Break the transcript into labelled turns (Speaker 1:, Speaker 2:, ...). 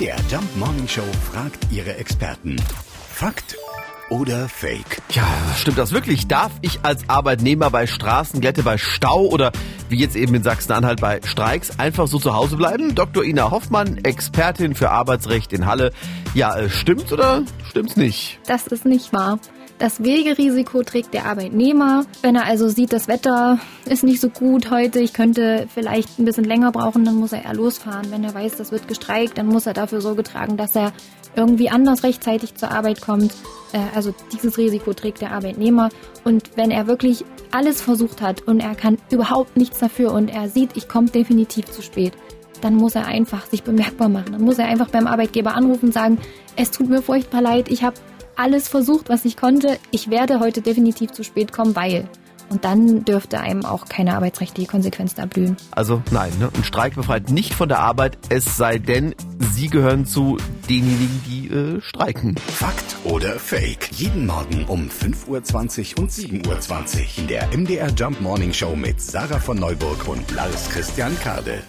Speaker 1: MDR Jump Morning Show fragt ihre Experten. Fakt oder Fake?
Speaker 2: Ja, stimmt das wirklich? Darf ich als Arbeitnehmer bei Straßenglätte, bei Stau oder wie jetzt eben in Sachsen-Anhalt bei Streiks einfach so zu Hause bleiben? Dr. Ina Hoffmann, Expertin für Arbeitsrecht in Halle. Ja, äh, stimmt's oder stimmt's nicht?
Speaker 3: Das ist nicht wahr. Das Wegerisiko trägt der Arbeitnehmer. Wenn er also sieht, das Wetter ist nicht so gut heute, ich könnte vielleicht ein bisschen länger brauchen, dann muss er eher losfahren. Wenn er weiß, das wird gestreikt, dann muss er dafür Sorge tragen, dass er irgendwie anders rechtzeitig zur Arbeit kommt. Äh, also dieses Risiko trägt der Arbeitnehmer. Und wenn er wirklich alles versucht hat und er kann überhaupt nichts dafür und er sieht, ich komme definitiv zu spät, dann muss er einfach sich bemerkbar machen. Dann muss er einfach beim Arbeitgeber anrufen und sagen, es tut mir furchtbar leid, ich habe alles versucht, was ich konnte. Ich werde heute definitiv zu spät kommen, weil. Und dann dürfte einem auch keine arbeitsrechtliche Konsequenz da blühen.
Speaker 2: Also nein, ne? ein Streik befreit nicht von der Arbeit, es sei denn, Sie gehören zu denjenigen, die äh, streiken.
Speaker 1: Fakt oder Fake? Jeden Morgen um 5.20 Uhr und 7.20 Uhr in der MDR Jump Morning Show mit Sarah von Neuburg und Lars Christian Kade.